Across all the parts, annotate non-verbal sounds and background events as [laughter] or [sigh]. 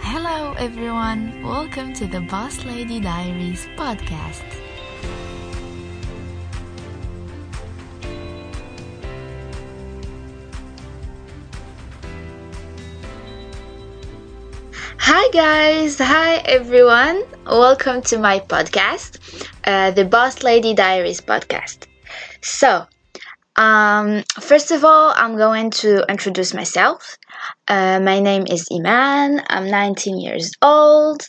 Hello, everyone. Welcome to the Boss Lady Diaries podcast. Hi, guys. Hi, everyone. Welcome to my podcast, uh, the Boss Lady Diaries podcast. So, um, first of all, I'm going to introduce myself. Uh, my name is Iman. I'm 19 years old.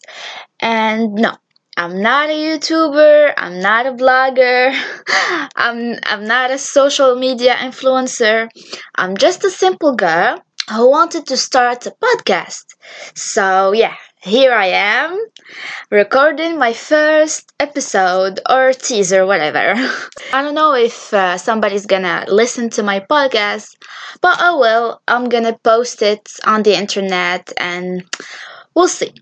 And no, I'm not a YouTuber. I'm not a blogger. [laughs] I'm, I'm not a social media influencer. I'm just a simple girl who wanted to start a podcast. So, yeah, here I am recording my first episode or teaser, whatever. [laughs] I don't know if uh, somebody's gonna listen to my podcast, but oh well, I'm gonna post it on the internet and we'll see.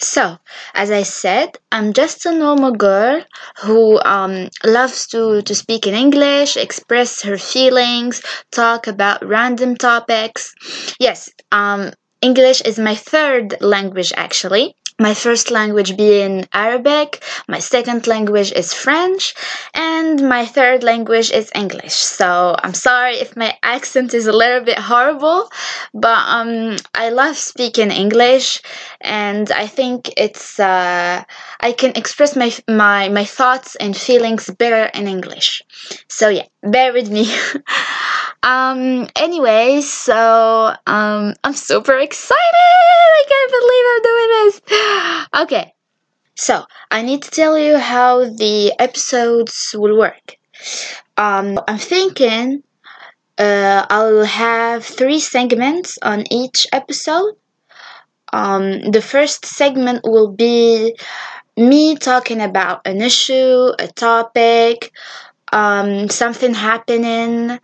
So, as I said, I'm just a normal girl who um, loves to, to speak in English, express her feelings, talk about random topics. Yes, um, English is my third language actually my first language being Arabic, my second language is French, and my third language is English. So I'm sorry if my accent is a little bit horrible, but um, I love speaking English, and I think it's uh, I can express my my my thoughts and feelings better in English. So yeah, bear with me. [laughs] um. Anyway, so um, I'm super excited. I can't believe I'm doing this. [gasps] okay, so I need to tell you how the episodes will work. Um, I'm thinking uh, I'll have three segments on each episode. Um, the first segment will be me talking about an issue, a topic, um, something happening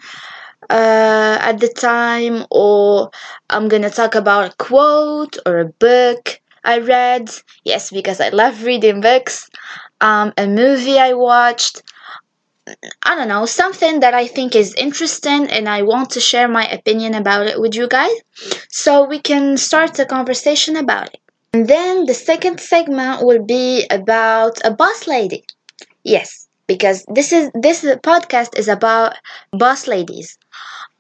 uh, at the time, or I'm gonna talk about a quote or a book I read, yes, because I love reading books, um, a movie I watched, I don't know, something that I think is interesting and I want to share my opinion about it with you guys so we can start a conversation about it. And then the second segment will be about a boss lady. Yes, because this is this podcast is about boss ladies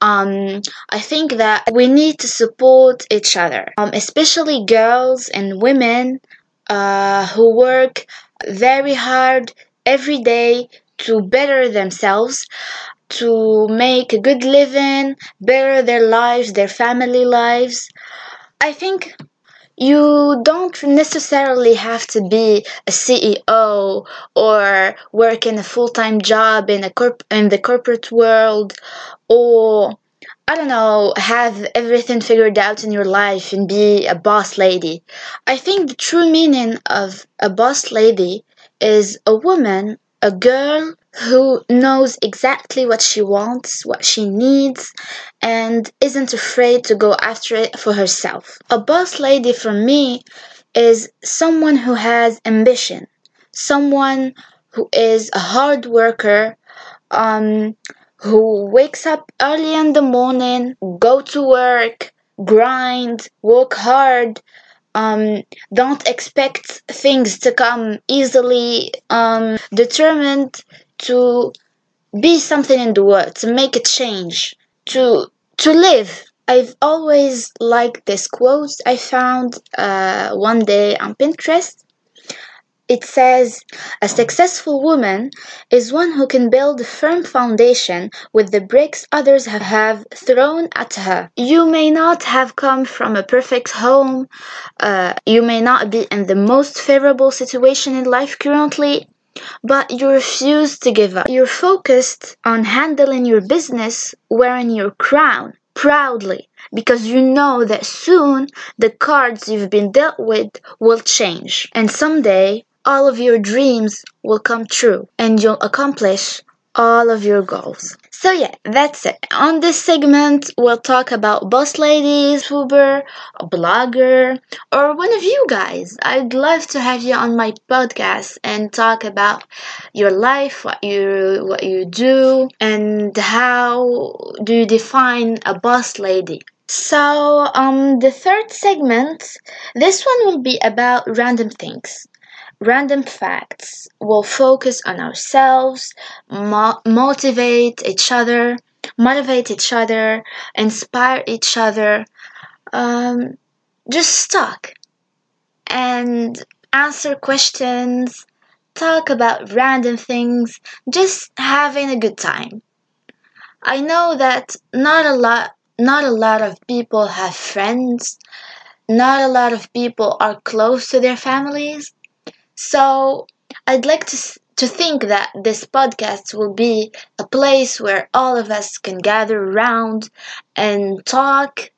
um, I think that we need to support each other, um, especially girls and women uh, who work very hard every day to better themselves, to make a good living, better their lives, their family lives. I think you don't necessarily have to be a CEO or work in a full-time job in a corp- in the corporate world or I don't know, have everything figured out in your life and be a boss lady. I think the true meaning of a boss lady is a woman, a girl who knows exactly what she wants, what she needs, and isn't afraid to go after it for herself. A boss lady for me is someone who has ambition, someone who is a hard worker, um, who wakes up early in the morning, go to work, grind, work hard, um, don't expect things to come easily, um, determined to be something in the world, to make a change, to to live. I've always liked this quote I found uh, one day on Pinterest. It says, A successful woman is one who can build a firm foundation with the bricks others have thrown at her. You may not have come from a perfect home, uh, you may not be in the most favorable situation in life currently, but you refuse to give up. You're focused on handling your business wearing your crown proudly because you know that soon the cards you've been dealt with will change and someday all of your dreams will come true and you'll accomplish all of your goals. So yeah, that's it. On this segment, we'll talk about boss ladies, YouTuber, a blogger, or one of you guys. I'd love to have you on my podcast and talk about your life, what you what you do, and how do you define a boss lady. So, um, the third segment, this one will be about random things, random facts. We'll focus on ourselves, mo- motivate each other, motivate each other, inspire each other, um, just talk and answer questions, talk about random things, just having a good time. I know that not a lot not a lot of people have friends, not a lot of people are close to their families. So, I'd like to to think that this podcast will be a place where all of us can gather around and talk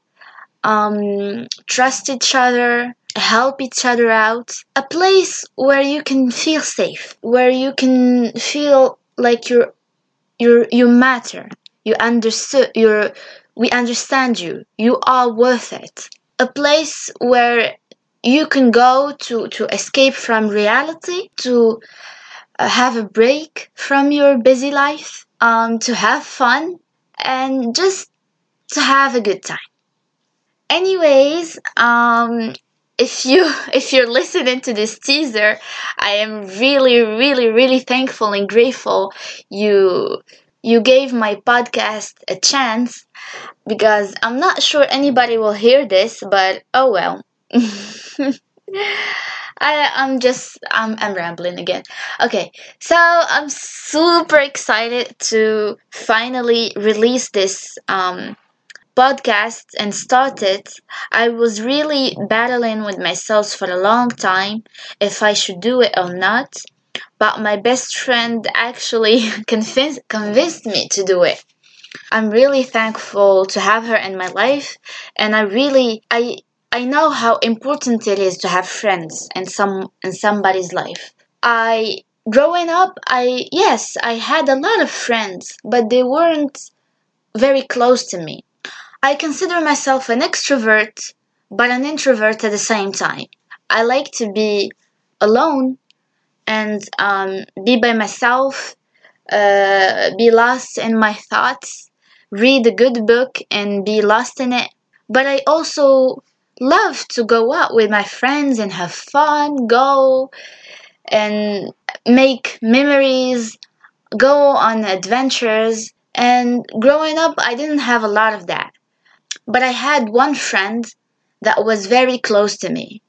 um, trust each other, help each other out. A place where you can feel safe, where you can feel like you're you're you matter. You understood. You're we understand you. You are worth it. A place where you can go to to escape from reality, to uh, have a break from your busy life, um, to have fun, and just to have a good time. Anyways, um, if you [laughs] if you're listening to this teaser, I am really, really, really thankful and grateful you you gave my podcast a chance because I'm not sure anybody will hear this, but oh well. [laughs] I, I'm just I'm, I'm rambling again. Okay, so I'm super excited to finally release this um, podcast and started, I was really battling with myself for a long time if I should do it or not. But my best friend actually [laughs] convinced, convinced me to do it. I'm really thankful to have her in my life and I really I I know how important it is to have friends in some in somebody's life. I growing up I yes, I had a lot of friends, but they weren't very close to me. I consider myself an extrovert, but an introvert at the same time. I like to be alone and um, be by myself, uh, be lost in my thoughts, read a good book and be lost in it. But I also love to go out with my friends and have fun, go and make memories, go on adventures. And growing up, I didn't have a lot of that. But I had one friend that was very close to me.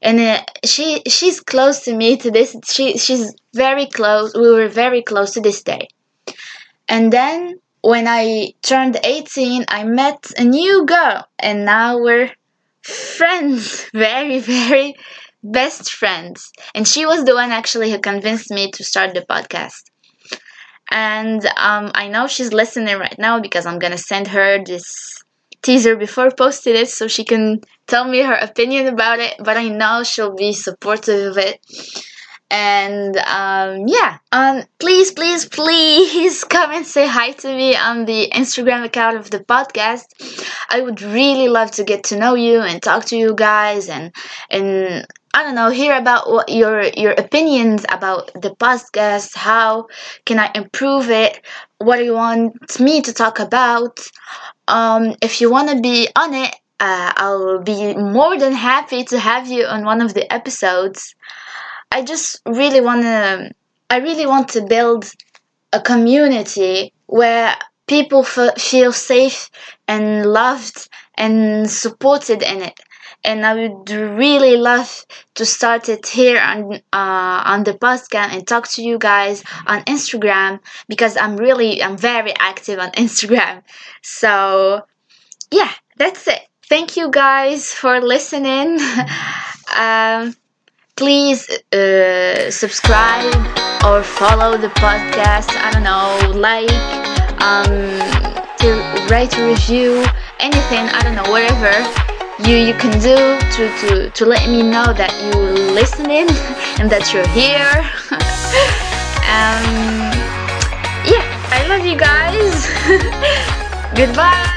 And uh, she she's close to me to this she she's very close. We were very close to this day. And then when I turned 18, I met a new girl and now we're friends, very very best friends. And she was the one actually who convinced me to start the podcast. And um, I know she's listening right now because I'm gonna send her this teaser before posting it so she can tell me her opinion about it. But I know she'll be supportive of it. And um, yeah, um, please, please, please [laughs] come and say hi to me on the Instagram account of the podcast. I would really love to get to know you and talk to you guys and and I don't know, hear about what your your opinions about the podcast. How can I improve it? What do you want me to talk about? Um, if you want to be on it, uh, I'll be more than happy to have you on one of the episodes. I just really want to. I really want to build a community where people f- feel safe and loved and supported in it and I would really love to start it here on uh, on the podcast and talk to you guys on Instagram because I'm really I'm very active on [laughs] Instagram. So yeah, that's it. Thank you guys for listening. [laughs] um, please uh, subscribe or follow the podcast. I don't know, like, um, to write a review, anything. I don't know, whatever you you can do to to to let me know that you are listening [laughs] and that you're here. [laughs] um, yeah, I love you guys. [laughs] Goodbye.